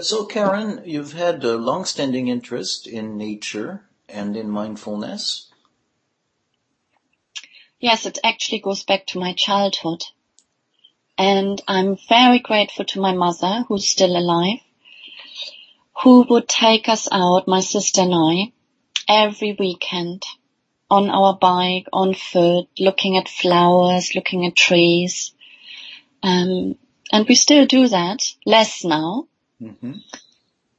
So Karen, you've had a long-standing interest in nature and in mindfulness. Yes, it actually goes back to my childhood. And I'm very grateful to my mother, who's still alive, who would take us out, my sister and I, every weekend on our bike, on foot, looking at flowers, looking at trees. Um, and we still do that, less now. Mm-hmm.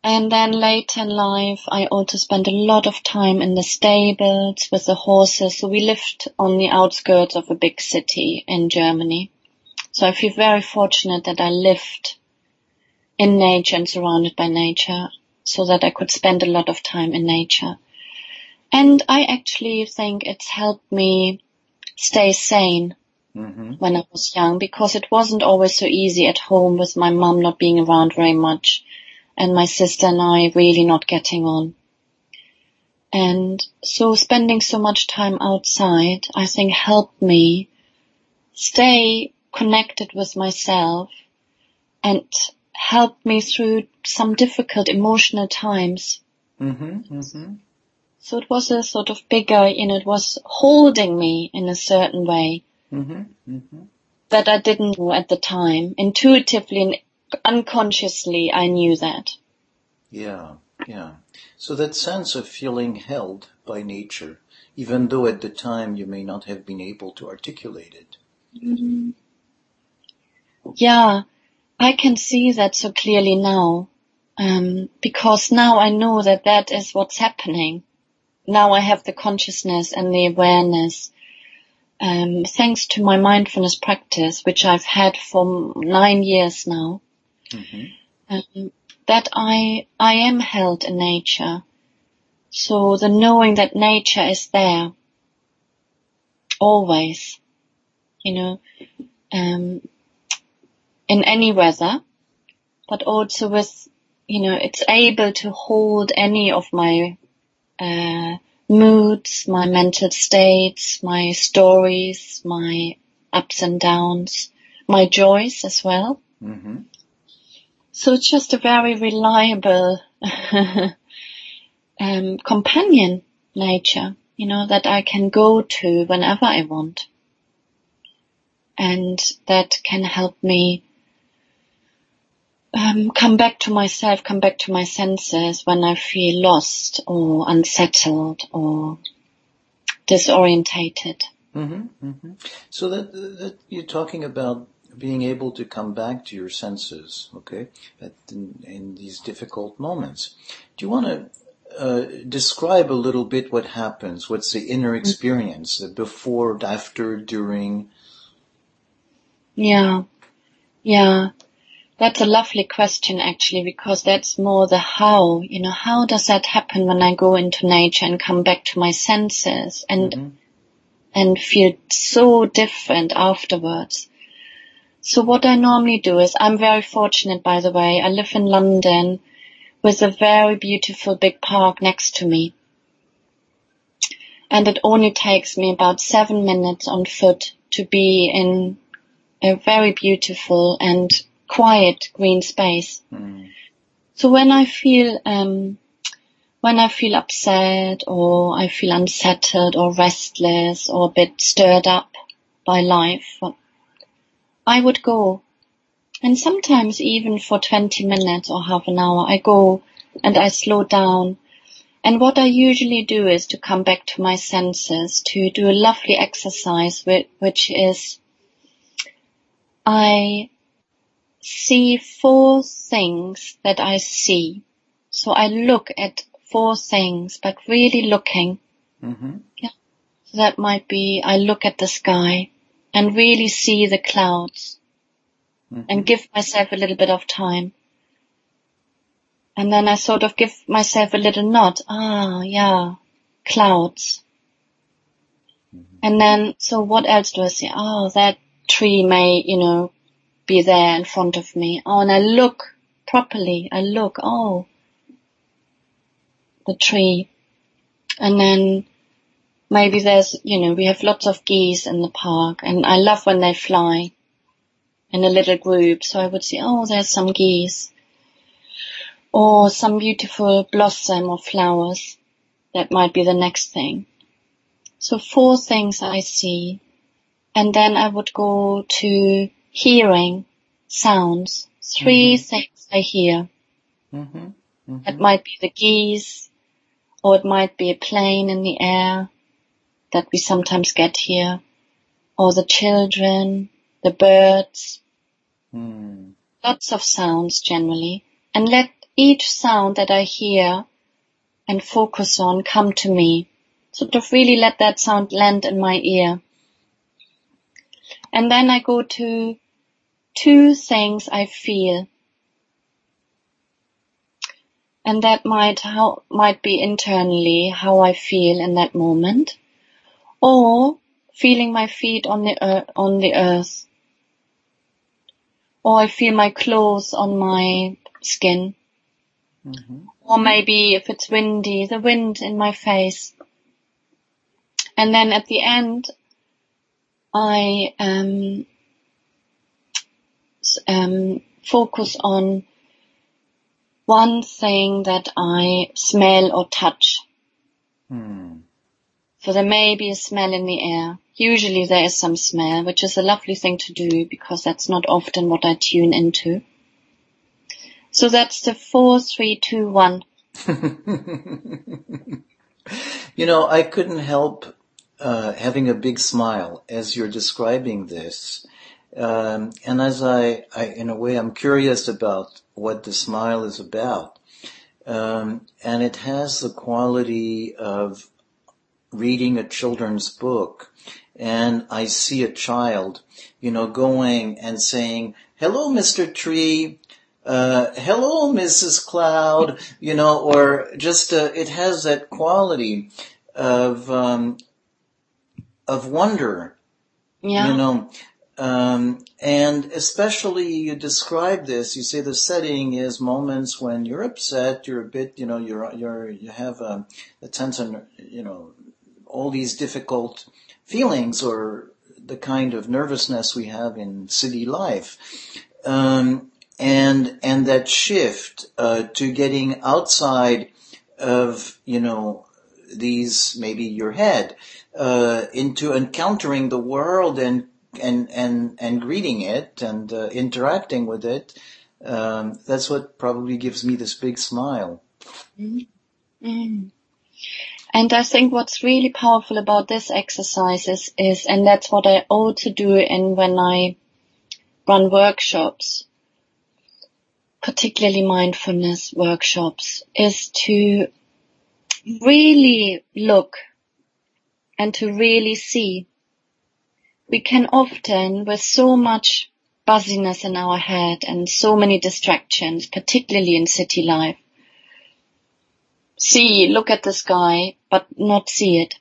And then later in life, I also spent a lot of time in the stables with the horses. So we lived on the outskirts of a big city in Germany. So I feel very fortunate that I lived in nature and surrounded by nature so that I could spend a lot of time in nature. And I actually think it's helped me stay sane Mm-hmm. when I was young because it wasn't always so easy at home with my mum not being around very much and my sister and I really not getting on. And so spending so much time outside, I think helped me stay connected with myself and helped me through some difficult emotional times. Mm-hmm. Mm-hmm. So it was a sort of bigger, you know, it was holding me in a certain way Mm-hmm. Mm-hmm. that I didn't know at the time. Intuitively and unconsciously, I knew that. Yeah, yeah. So that sense of feeling held by nature, even though at the time you may not have been able to articulate it. Mm-hmm. Yeah, I can see that so clearly now. Um, because now I know that that is what's happening. Now I have the consciousness and the awareness. Um, thanks to my mindfulness practice, which I've had for nine years now, Mm-hmm. um, that I, I am held in nature. So the knowing that nature is there, always, you know, um, in any weather, but also with, you know, it's able to hold any of my, uh, moods, my mental states, my stories, my ups and downs, my joys as well. Mm-hmm. So it's just a very reliable um, companion nature, you know, that I can go to whenever I want. And that can help me um, come back to myself, come back to my senses when I feel lost or unsettled or disorientated. Mm-hmm. Mm-hmm. So that, that you're talking about being able to come back to your senses, okay, at, in, in these difficult moments. Do you want to uh, describe a little bit what happens? What's the inner experience, the before, after, during? Yeah. Yeah. That's a lovely question actually because that's more the how, you know, how does that happen when I go into nature and come back to my senses and, Mhm. and feel so different afterwards. So what I normally do is I'm very fortunate by the way. I live in London with a very beautiful big park next to me. And it only takes me about seven minutes on foot to be in a very beautiful and quiet green space. Mm. So when I feel, um, when I feel upset or I feel unsettled or restless or a bit stirred up by life, I would go. And sometimes even for 20 minutes or half an hour, I go and I slow down. And what I usually do is to come back to my senses, to do a lovely exercise, which, which is I see four things that I see. So I look at four things, but really looking. Mm-hmm. So that might be I look at the sky and really see the clouds Mhm. and give myself a little bit of time. And then I sort of give myself a little nod. Ah, yeah, clouds. And then, so what else do I see? Oh, that tree may, you know, be there in front of me. Oh, and I look properly. I look, oh, the tree. And then maybe there's, you know, we have lots of geese in the park and I love when they fly in a little group. So I would say, oh, there's some geese. or some beautiful blossom or flowers. That might be the next thing. So four things I see. And then I would go to hearing sounds. 3 Mhm. things I hear. Mm-hmm. Mm-hmm. It might be the geese, or it might be a plane in the air that we sometimes get here, or the children, the birds, Mm. lots of sounds generally, and let each sound that I hear and focus on come to me. Sort of really let that sound land in my ear. And then I go to two things I feel. And that might how might be internally how I feel in that moment, or feeling my feet on the earth, on the earth, or I feel my clothes on my skin, Mm-hmm. or maybe if it's windy, the wind in my face. And then at the end, I um, um, focus on one thing that I smell or touch. Mm. So there may be a smell in the air. Usually there is some smell, which is a lovely thing to do because that's not often what I tune into. So that's the four, three, two, one. you know, I couldn't help uh, having a big smile as you're describing this. Um, and as I, I, in a way, I'm curious about what the smile is about. Um, and it has the quality of reading a children's book and I see a child, you know, going and saying, hello, Mr. Tree, uh, hello, Mrs. Cloud, you know, or just, uh, it has that quality of, um, of wonder, Yeah. you know, um, and especially you describe this, you say the setting is moments when you're upset, you're a bit, you know, you're, you're, you have a, a tension, you know, all these difficult feelings or the kind of nervousness we have in city life. Um, and, and that shift, uh, to getting outside of, you know, these, maybe your head, uh, into encountering the world and, and, and, and greeting it and, uh, interacting with it. Um, that's what probably gives me this big smile. Mm. And I think what's really powerful about this exercise is, is, and that's what I also do in when I run workshops, particularly mindfulness workshops, is to really look and to really see. We can often, with so much buzziness in our head and so many distractions, particularly in city life, see, look at the sky, but not see it.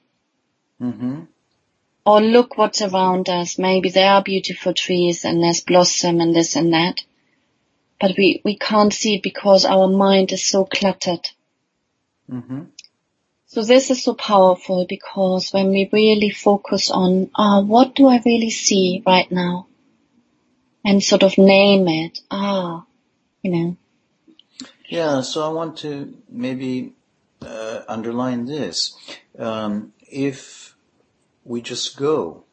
hmm Or look what's around us. Maybe there are beautiful trees and there's blossom and this and that. But we, we can't see it because our mind is so cluttered. hmm So this is so powerful because when we really focus on, ah, what do I really see right now? And sort of name it. Ah, you know. Yeah, so I want to maybe uh, underline this. Um, if we just go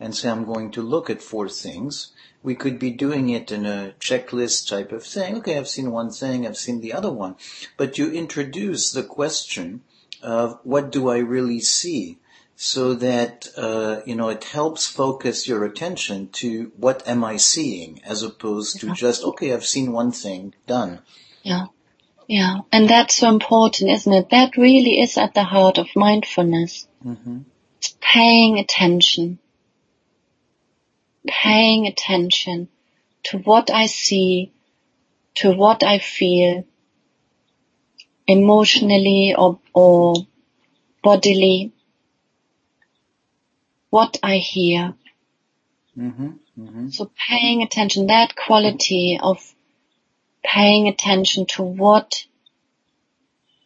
and say, I'm going to look at four things, we could be doing it in a checklist type of thing. Okay, I've seen one thing, I've seen the other one. But you introduce the question of what do I really see? So that, uh, you know, it helps focus your attention to what am I seeing as opposed to just, okay, I've seen one thing, done. Yeah. Yeah. And that's so important, isn't it? That really is at the heart of mindfulness. hmm It's paying attention. Paying attention to what I see, to what I feel emotionally or, or bodily, what I hear. hmm hmm So paying attention, that quality of paying attention to what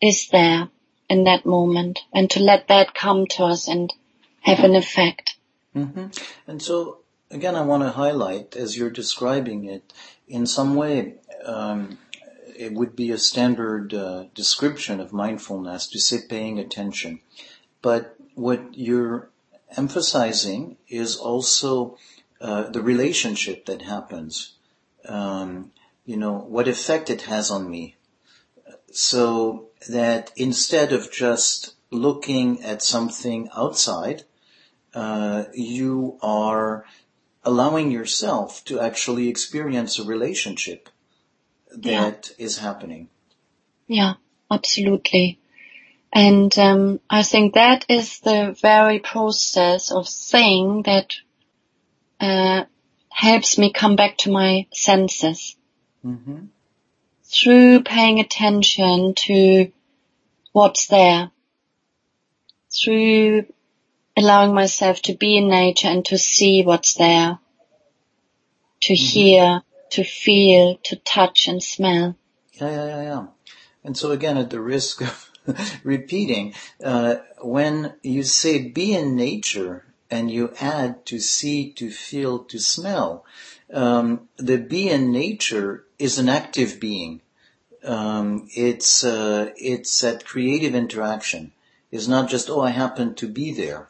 is there in that moment and to let that come to us and have an effect. hmm And so again, I want to highlight as you're describing it in some way, um, it would be a standard uh, description of mindfulness to say paying attention. But what you're emphasizing is also uh, the relationship that happens. Um, you know, what effect it has on me. So that instead of just looking at something outside, uh, you are allowing yourself to actually experience a relationship that Yeah. is happening. Yeah, absolutely. And um, I think that is the very process of saying that uh, helps me come back to my senses hmm through paying attention to what's there, through allowing myself to be in nature and to see what's there, to hear, to feel, to touch and smell. Yeah, yeah, yeah, yeah. And so again, at the risk of repeating, uh, when you say be in nature and you add to see, to feel, to smell, um, the be in nature is an active being. Um, it's uh, it's that creative interaction. It's not just oh I happen to be there,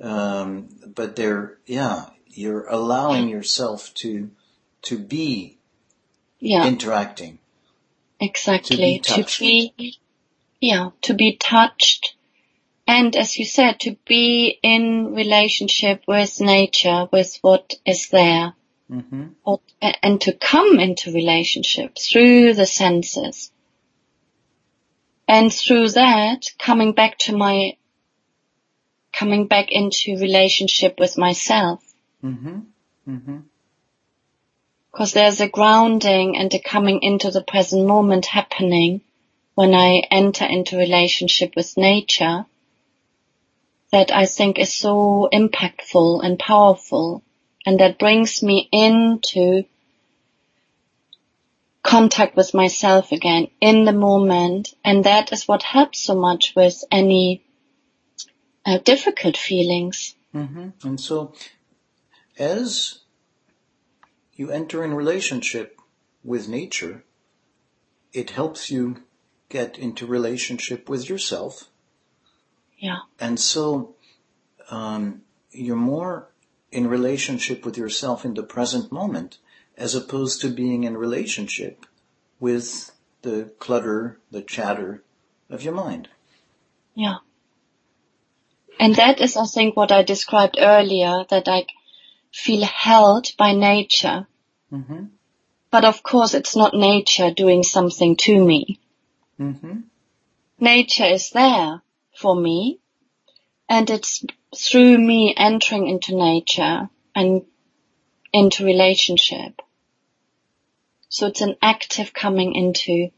um, but there yeah you're allowing yourself to to be Yeah. interacting. Exactly. To be touched. be, yeah, to be touched. And as you said, to be in relationship with nature, with what is there, hmm or, and to come into relationship through the senses. And through that, coming back to my, coming back into relationship with myself. hmm hmm Because there's a grounding and a coming into the present moment happening. When I enter into relationship with nature that I think is so impactful and powerful and that brings me into contact with myself again in the moment. And that is what helps so much with any uh, difficult feelings. hmm And so, as you enter in relationship with nature, it helps you get into relationship with yourself. Yeah. And so, um, you're more in relationship with yourself in the present moment, as opposed to being in relationship with the clutter, the chatter of your mind. Yeah. And that is, I think, what I described earlier, that I feel held by nature. hmm But of course, it's not nature doing something to me. hmm Nature is there for me, and it's through me entering into nature and into relationship. So it's an active coming into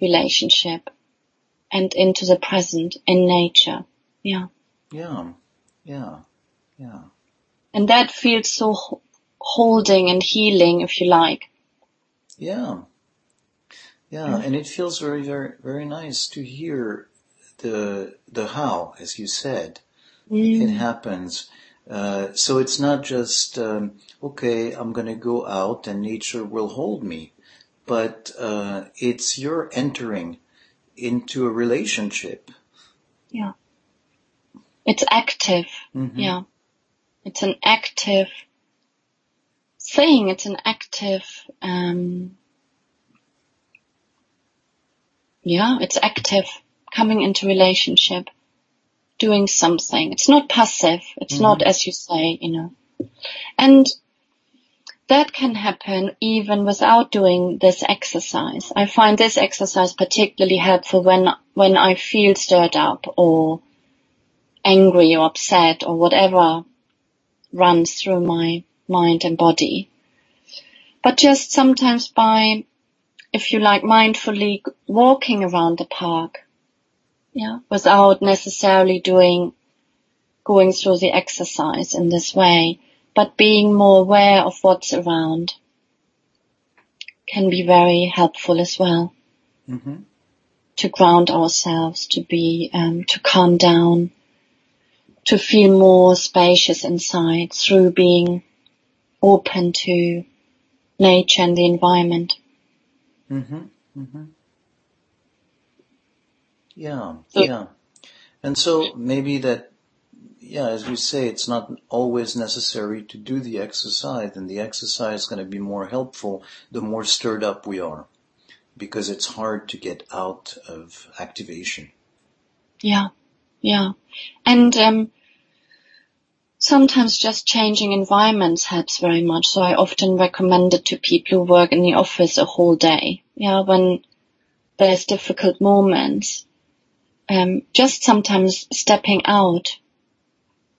relationship and into the present in nature. Yeah. Yeah. Yeah. Yeah. And that feels so holding and healing, if you like. Yeah. Yeah, and it feels very, very, very nice to hear the, the how, as you said, it happens. Uh, so it's not just, um, okay, I'm gonna go out and nature will hold me, but, uh, it's your entering into a relationship. Yeah. It's active. Mhm. Yeah. It's an active thing. It's an active, um, yeah, it's active coming into relationship, doing something. It's not passive. It's not, as you say, you know, and that can happen even without doing this exercise. I find this exercise particularly helpful when, when I feel stirred up or angry or upset or whatever runs through my mind and body. But just sometimes by, if you like, mindfully walking around the park, yeah, without necessarily doing, going through the exercise in this way, but being more aware of what's around can be very helpful as well. Hmm to ground ourselves, to be, um, to calm down, to feel more spacious inside through being open to nature and the environment. hmm Mm-hmm. Yeah, So- yeah. And so maybe that, yeah, as you say, it's not always necessary to do the exercise and the exercise is going to be more helpful the more stirred up we are because it's hard to get out of activation. Yeah, yeah. And um, sometimes just changing environments helps very much. So I often recommend it to people who work in the office a whole day. Yeah, when there's difficult moments, um, just sometimes stepping out,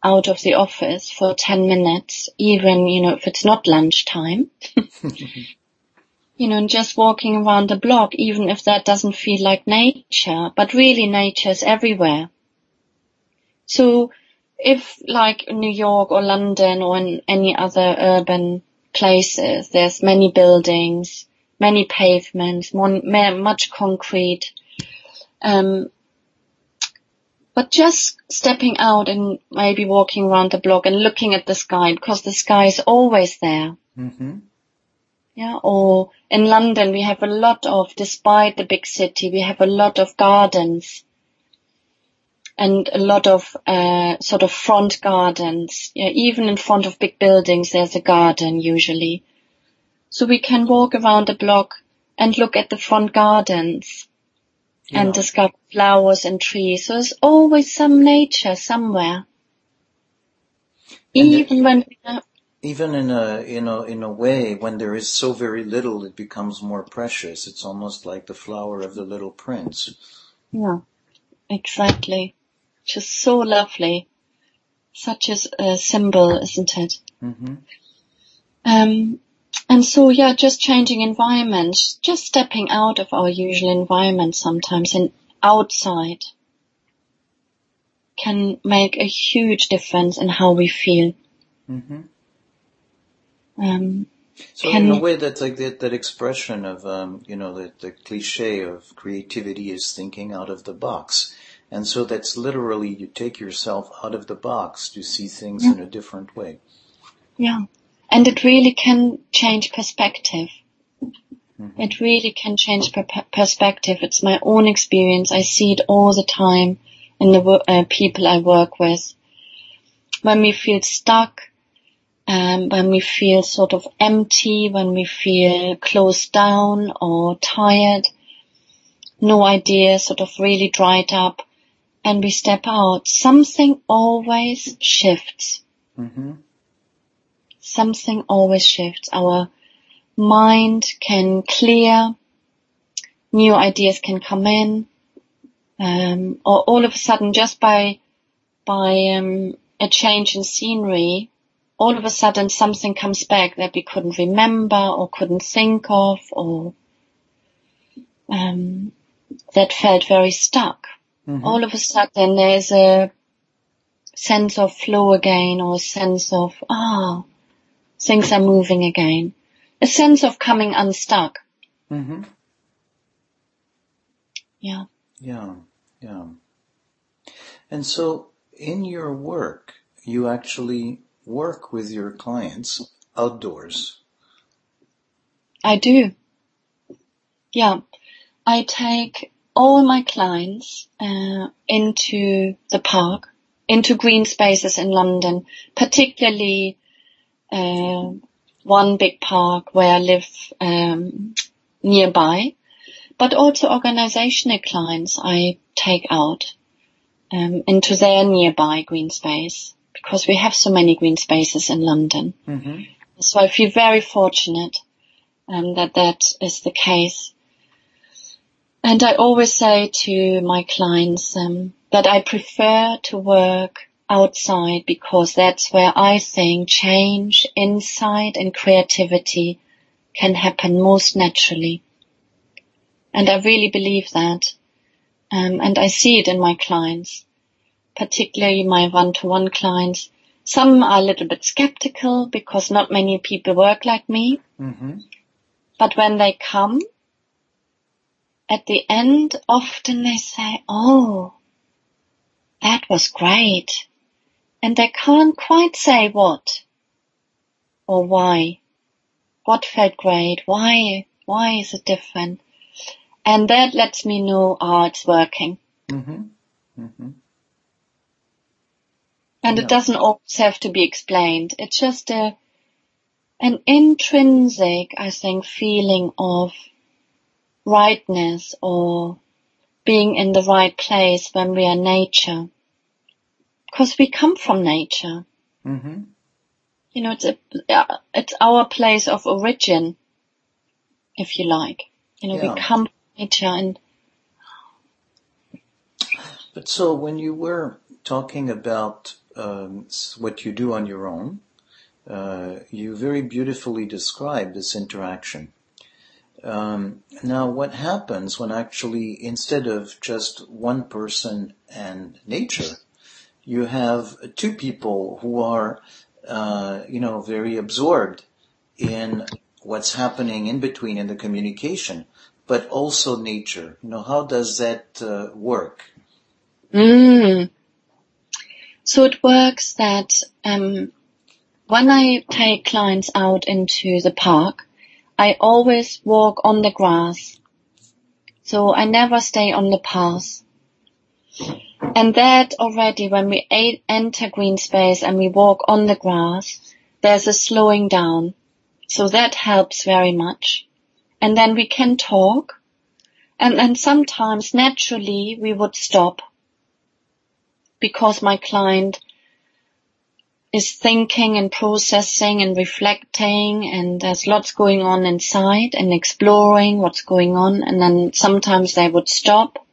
out of the office for 10 minutes, even, you know, if it's not lunchtime, you know, and just walking around the block, even if that doesn't feel like nature, but really nature is everywhere. So if like New York or London or in any other urban places, there's many buildings, many pavements, ma- much concrete, um, but just stepping out and maybe walking around the block and looking at the sky because the sky is always there. Mm-hmm. Yeah, or in London we have a lot of, despite the big city, we have a lot of gardens and a lot of uh, sort of front gardens. Yeah, even in front of big buildings there's a garden usually. So we can walk around the block and look at the front gardens and discover flowers and trees. So there's always some nature somewhere. And it- Even when Even in a, in a, in a way, when there is so very little, it becomes more precious. It's almost like the flower of the little prince. Yeah, exactly. Just so lovely. Such a symbol, isn't it? Mm-hmm. Um, and so yeah, just changing environments, just stepping out of our usual environment sometimes and outside can make a huge difference in how we feel. Mm-hmm. Um, So in a way, that's like that, that expression of, um, you know, the, the cliche of creativity is thinking out of the box. And so that's literally you take yourself out of the box to see things in a different way. yeah. And it really can change perspective. Mhm. It really can change per- per- perspective. It's my own experience. I see it all the time in the wo- uh, people I work with. When we feel stuck, um, when we feel sort of empty, when we feel closed down or tired, no idea, sort of really dried up, and we step out, something always shifts. Mm-hmm. Something always shifts. Our mind can clear, new ideas can come in, um, or all of a sudden just by by um, a change in scenery, all of a sudden something comes back that we couldn't remember or couldn't think of, or um, that felt very stuck. Mm-hmm. All of a sudden there's a sense of flow again, or a sense of ah, things are moving again. A sense of coming unstuck. Mm-hmm. Yeah. Yeah, yeah. And so in your work, you actually work with your clients outdoors. I do. Yeah. I take all my clients uh, into the park, into green spaces in London, particularly uh, one big park where I live um, nearby, but also organizational clients I take out um, into their nearby green space because we have so many green spaces in London. Mm-hmm. So I feel very fortunate um, that that is the case. And I always say to my clients um, that I prefer to work outside because that's where I think change, insight and creativity can happen most naturally. And I really believe that. Um, and I see it in my clients, particularly my one-to-one clients. Some are a little bit skeptical because not many people work like me. Mm-hmm. But when they come, at the end, often they say, oh, that was great. And they can't quite say what or why. What felt great? Why? Why is it different? And that lets me know, oh, it's working. Mm-hmm. Mm-hmm. And Yeah. it doesn't always have to be explained. It's just a, an intrinsic, I think, feeling of rightness or being in the right place when we are nature. Because we come from nature. Mm-hmm. You know, it's a, uh, it's our place of origin, if you like. You know, Yeah. we come from nature and But so when you were talking about um, what you do on your own, uh, you very beautifully described this interaction. Um, now, what happens when actually, instead of just one person and nature, you have two people who are, uh, you know, very absorbed in what's happening in between in the communication, but also nature. You know, how does that uh, work? Mm. So it works that um, when I take clients out into the park, I always walk on the grass. So I never stay on the path. And that already when we a- enter green space and we walk on the grass, there's a slowing down. So that helps very much. And then we can talk. And then sometimes naturally we would stop because my client is thinking and processing and reflecting and there's lots going on inside and exploring what's going on and then sometimes they would stop.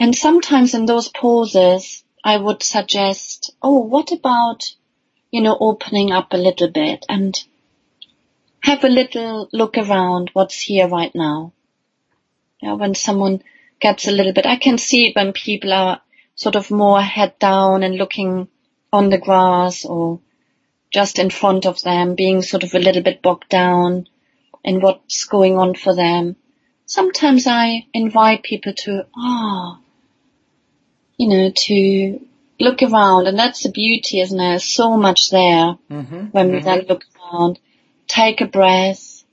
And sometimes in those pauses I would suggest, oh, what about, you know, opening up a little bit and have a little look around what's here right now. Yeah, when someone gets a little bit, I can see it when people are sort of more head down and looking on the grass or just in front of them, being sort of a little bit bogged down in what's going on for them. Sometimes I invite people to, ah, you know, to look around and that's the beauty, isn't there? There's so much there Mm-hmm. when we then look around, take a breath.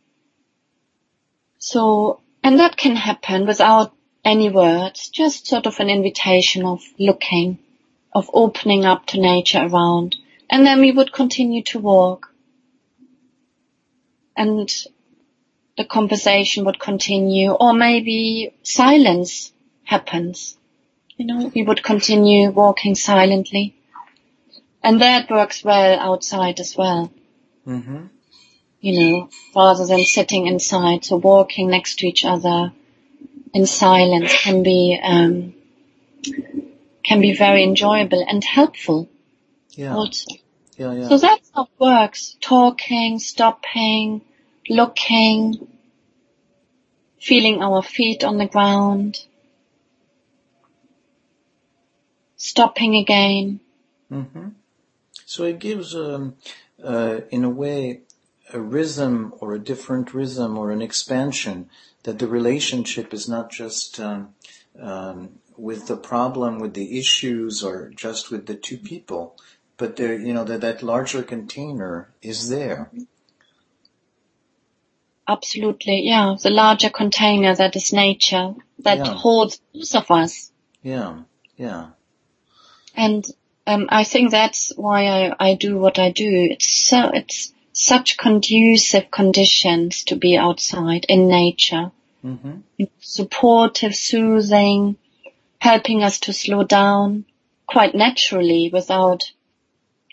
So, and that can happen without any words, just sort of an invitation of looking, of opening up to nature around. And then we would continue to walk. And the conversation would continue, or maybe silence happens. You know, we would continue walking silently. And that works well outside as well Mm-hmm. you know, rather than sitting inside. So walking next to each other in silence can be, um, can be very enjoyable and helpful Yeah. also. Yeah. Yeah. So that's how it works. Talking, stopping, looking, feeling our feet on the ground, stopping again. hmm So it gives, um, uh, in a way, a rhythm or a different rhythm or an expansion that the relationship is not just um, um, with the problem, with the issues, or just with the two people, but there, you know, that that larger container is there. Absolutely, yeah. The larger container that is nature, that Yeah. holds both of us. Yeah. Yeah. And um, I think that's why I, I do what I do. It's so it's such conducive conditions to be outside in nature, hmm supportive, soothing, helping us to slow down quite naturally without.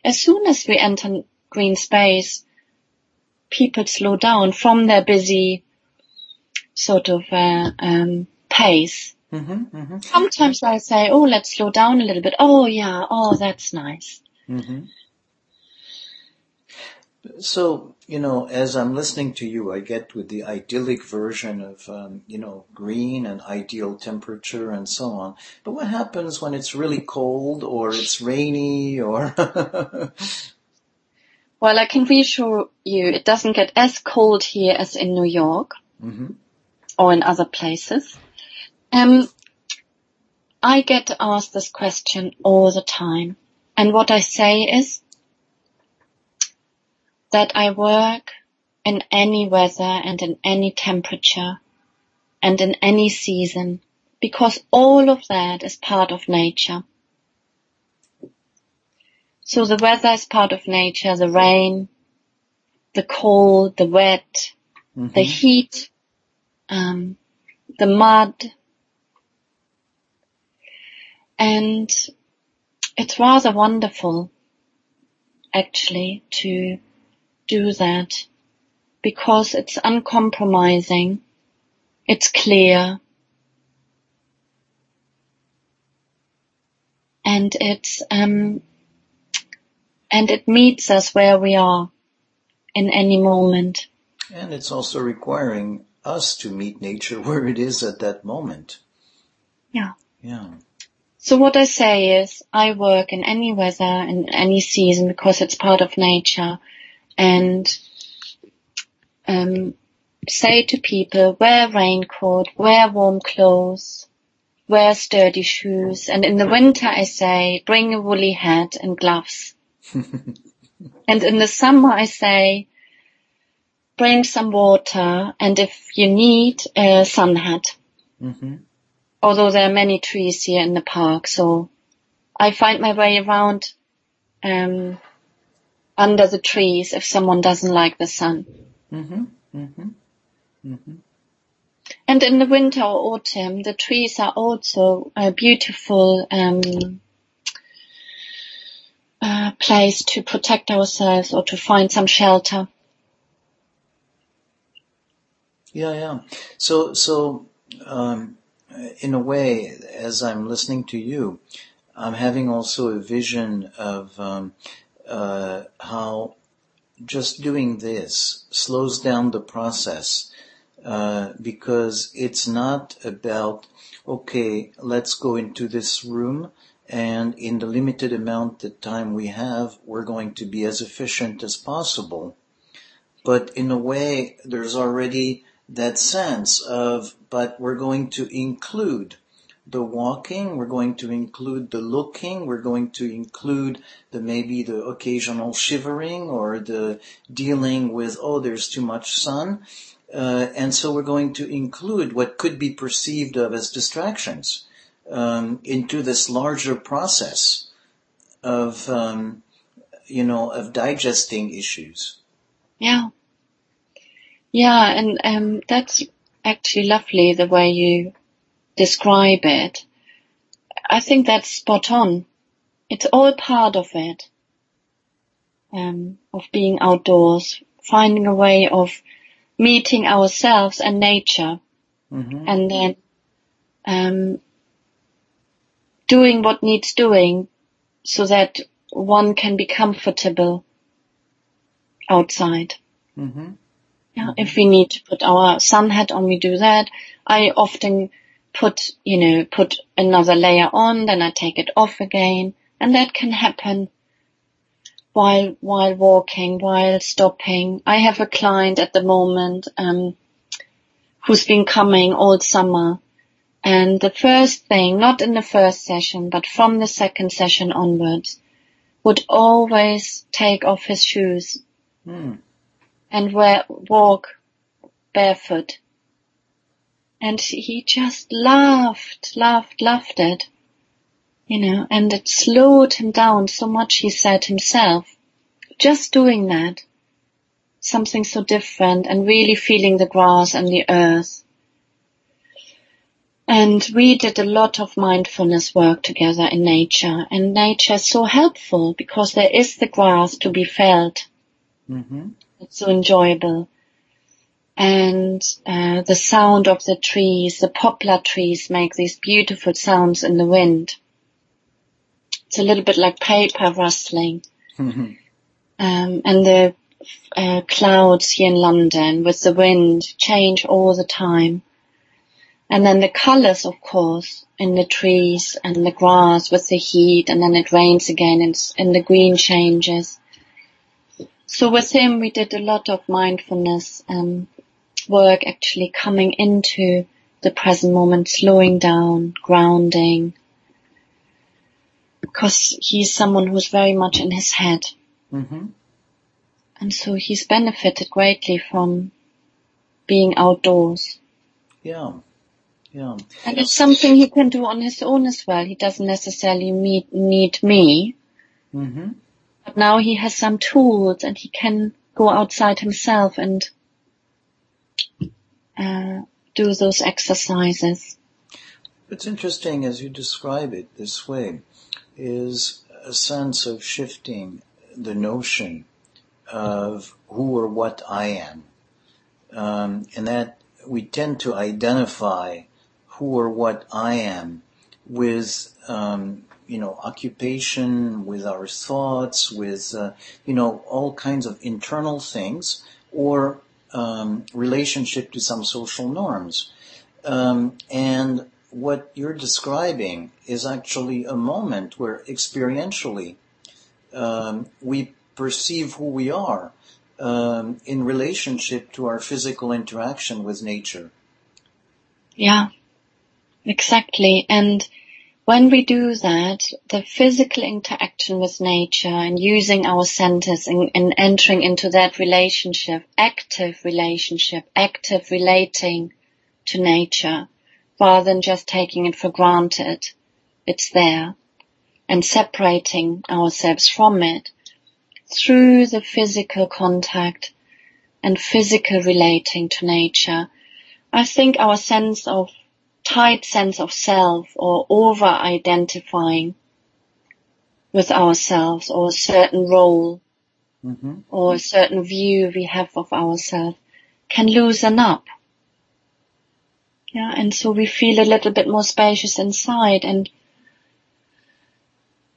As soon as we enter green space, people slow down from their busy sort of uh, um, pace. hmm hmm Sometimes I say, "Oh, let's slow down a little bit." Oh, yeah. Oh, that's nice. hmm So, you know, as I'm listening to you, I get with the idyllic version of, um, you know, green and ideal temperature and so on. But what happens when it's really cold or it's rainy or, Well, I can reassure you, it doesn't get as cold here as in New York hmm or in other places. Um, I get asked this question all the time. And what I say is that I work in any weather and in any temperature and in any season because all of that is part of nature. So the weather is part of nature, the rain, the cold, the wet, Mhm. the heat, um, the mud. And it's rather wonderful actually to do that because it's uncompromising, it's clear, and it's um, and it meets us where we are in any moment. And it's also requiring us to meet nature where it is at that moment. Yeah. Yeah. So what I say is I work in any weather in any season because it's part of nature and um, say to people wear raincoat, wear warm clothes, wear sturdy shoes and in the winter I say bring a woolly hat and gloves. And in the summer I say bring some water and if you need a sun hat. hmm although there are many trees here in the park, so I find my way around um, under the trees if someone doesn't like the sun. hmm hmm hmm And in the winter or autumn, the trees are also a beautiful um, uh, place to protect ourselves or to find some shelter. Yeah, yeah. So, so, um, in a way, as I'm listening to you, I'm having also a vision of um, uh, how just doing this slows down the process uh, because it's not about okay, let's go into this room and in the limited amount of time we have, we're going to be as efficient as possible. But in a way, there's already that sense of, but we're going to include the walking, we're going to include the looking, we're going to include the maybe the occasional shivering or the dealing with, oh, there's too much sun. Uh, and so we're going to include what could be perceived of as distractions um, into this larger process of, um, you know, of digesting issues. Yeah. Yeah, and um, that's actually lovely the way you describe it. I think that's spot on. It's all part of it. Um, of being outdoors, finding a way of meeting ourselves and nature, hmm and then um, doing what needs doing so that one can be comfortable outside. hmm Yeah, if we need to put our sun hat on, we do that. I often put, you know, put another layer on, then I take it off again, and that can happen while while walking, while stopping. I have a client at the moment um, who's been coming all summer, and the first thing, not in the first session, but from the second session onwards, would always take off his shoes Mm. and wear, walk barefoot. And he just laughed, laughed, laughed it. You know, and it slowed him down so much, he said himself. Just doing that. Something so different and really feeling the grass and the earth. And we did a lot of mindfulness work together in nature and nature is so helpful because there is the grass to be felt hmm it's so enjoyable. And uh, the sound of the trees, the poplar trees make these beautiful sounds in the wind. It's a little bit like paper rustling. hmm Um, and the uh, clouds here in London with the wind change all the time. And then the colors, of course, in the trees and the grass with the heat and then it rains again and, and the green changes. So with him, we did a lot of mindfulness um, work, actually coming into the present moment, slowing down, grounding, because he's someone who's very much in his head, hmm and so he's benefited greatly from being outdoors. Yeah. Yeah. And it's something he can do on his own as well. He doesn't necessarily meet, need me. hmm But now he has some tools and he can go outside himself and do those exercises. What's interesting as you describe it this way, is a sense of shifting the notion of who or what I am. Um, and that we tend to identify who or what I am with, um, you know, occupation, with our thoughts, with, uh, you know, all kinds of internal things, or um, relationship to some social norms. Um, and what you're describing is actually a moment where experientially um, we perceive who we are um, in relationship to our physical interaction with nature. Yeah, exactly. And when we do that, the physical interaction with nature and using our senses and, and entering into that relationship, active relationship, active relating to nature, rather than just taking it for granted, it's there, and separating ourselves from it through the physical contact and physical relating to nature, I think our sense of tight sense of self or over identifying with ourselves or a certain role hmm or a certain view we have of ourselves can loosen up. Yeah, and so we feel a little bit more spacious inside and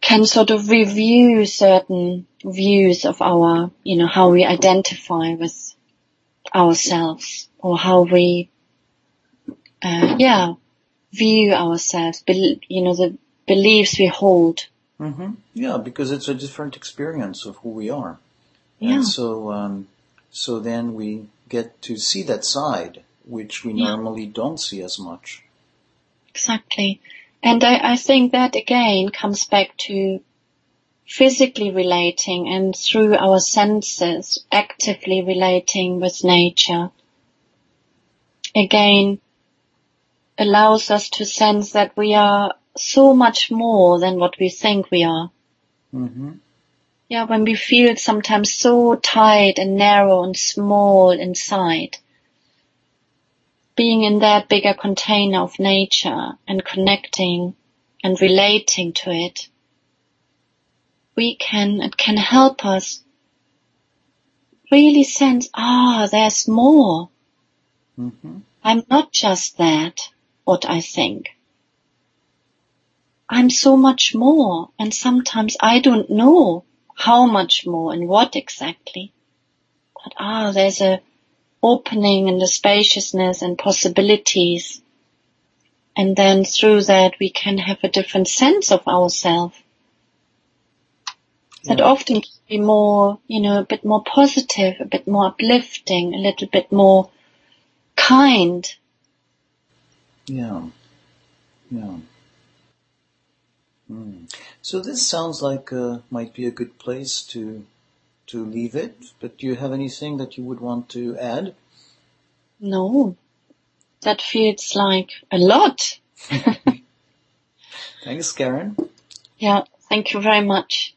can sort of review certain views of our, you know, how we identify with ourselves or how we, uh, yeah, view ourselves, you know, the beliefs we hold. hmm Yeah, because it's a different experience of who we are. Yeah. And so, um, so then we get to see that side, which we Yeah. normally don't see as much. Exactly. And I, I think that again comes back to physically relating and through our senses actively relating with nature. Again, allows us to sense that we are so much more than what we think we are. hmm Yeah, when we feel sometimes so tight and narrow and small inside, being in that bigger container of nature and connecting and relating to it, we can, it can help us really sense, ah, there's more. hmm I'm not just that, what I think. I'm so much more and sometimes I don't know how much more and what exactly. But ah, there's a opening and the spaciousness and possibilities. And then through that we can have a different sense of ourselves. That Yeah. often can be more, you know, a bit more positive, a bit more uplifting, a little bit more kind. Yeah. Yeah. Mm. So this sounds like uh, might be a good place to to leave it. But do you have anything that you would want to add? No, that feels like a lot. Thanks, Karen. Yeah, thank you very much.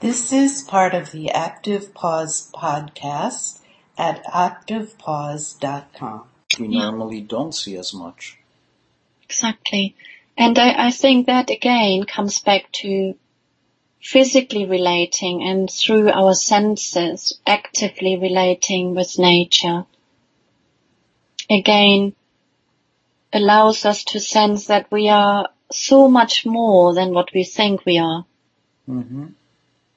This is part of the Active Pause podcast at activepause.com. We Yeah. normally don't see as much. Exactly. And I, I think that again comes back to physically relating and through our senses actively relating with nature. Again, allows us to sense that we are so much more than what we think we are. hmm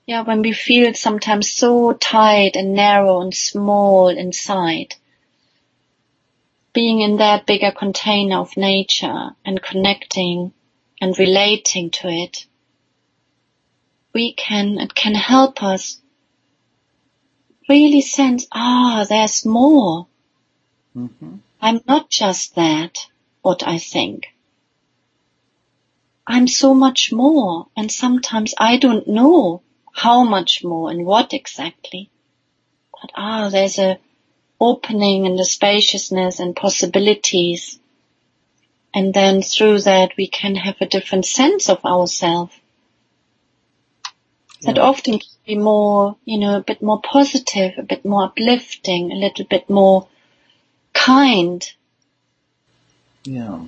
Yeah, when we feel sometimes so tight and narrow and small inside, being in that bigger container of nature and connecting and relating to it, we can, it can help us really sense, ah, there's more. hmm I'm not just that, what I think. I'm so much more and sometimes I don't know how much more and what exactly. But ah, there's a opening and the spaciousness and possibilities. And then through that we can have a different sense of ourselves. That often can be more, you know, a bit more positive, a bit more uplifting, a little bit more kind. Yeah.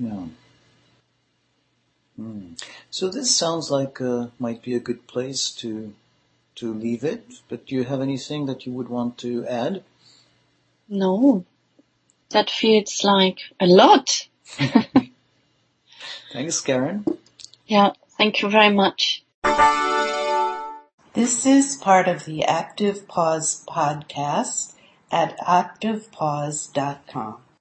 Yeah. Hmm. So this sounds like uh, might be a good place to to leave it. But do you have anything that you would want to add? No, that feels like a lot. Thanks, Karen. Yeah, thank you very much. This is part of the Active Pause podcast at activepause.com.